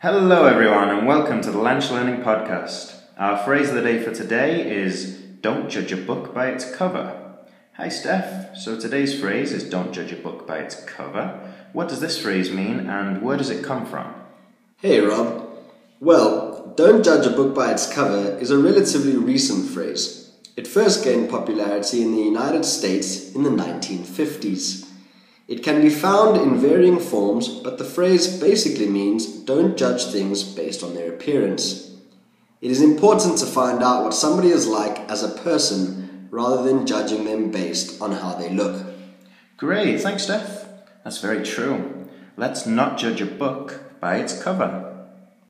Hello, everyone, and welcome to the Lanch Learning Podcast. Our phrase of the day for today is Don't judge a book by its cover. Hi, Steph. So today's phrase is Don't judge a book by its cover. What does this phrase mean, and where does it come from? Hey, Rob. Well, don't judge a book by its cover is a relatively recent phrase. It first gained popularity in the United States in the 1950s. It can be found in varying forms, but the phrase basically means don't judge things based on their appearance. It is important to find out what somebody is like as a person rather than judging them based on how they look. Great, thanks, Steph. That's very true. Let's not judge a book by its cover.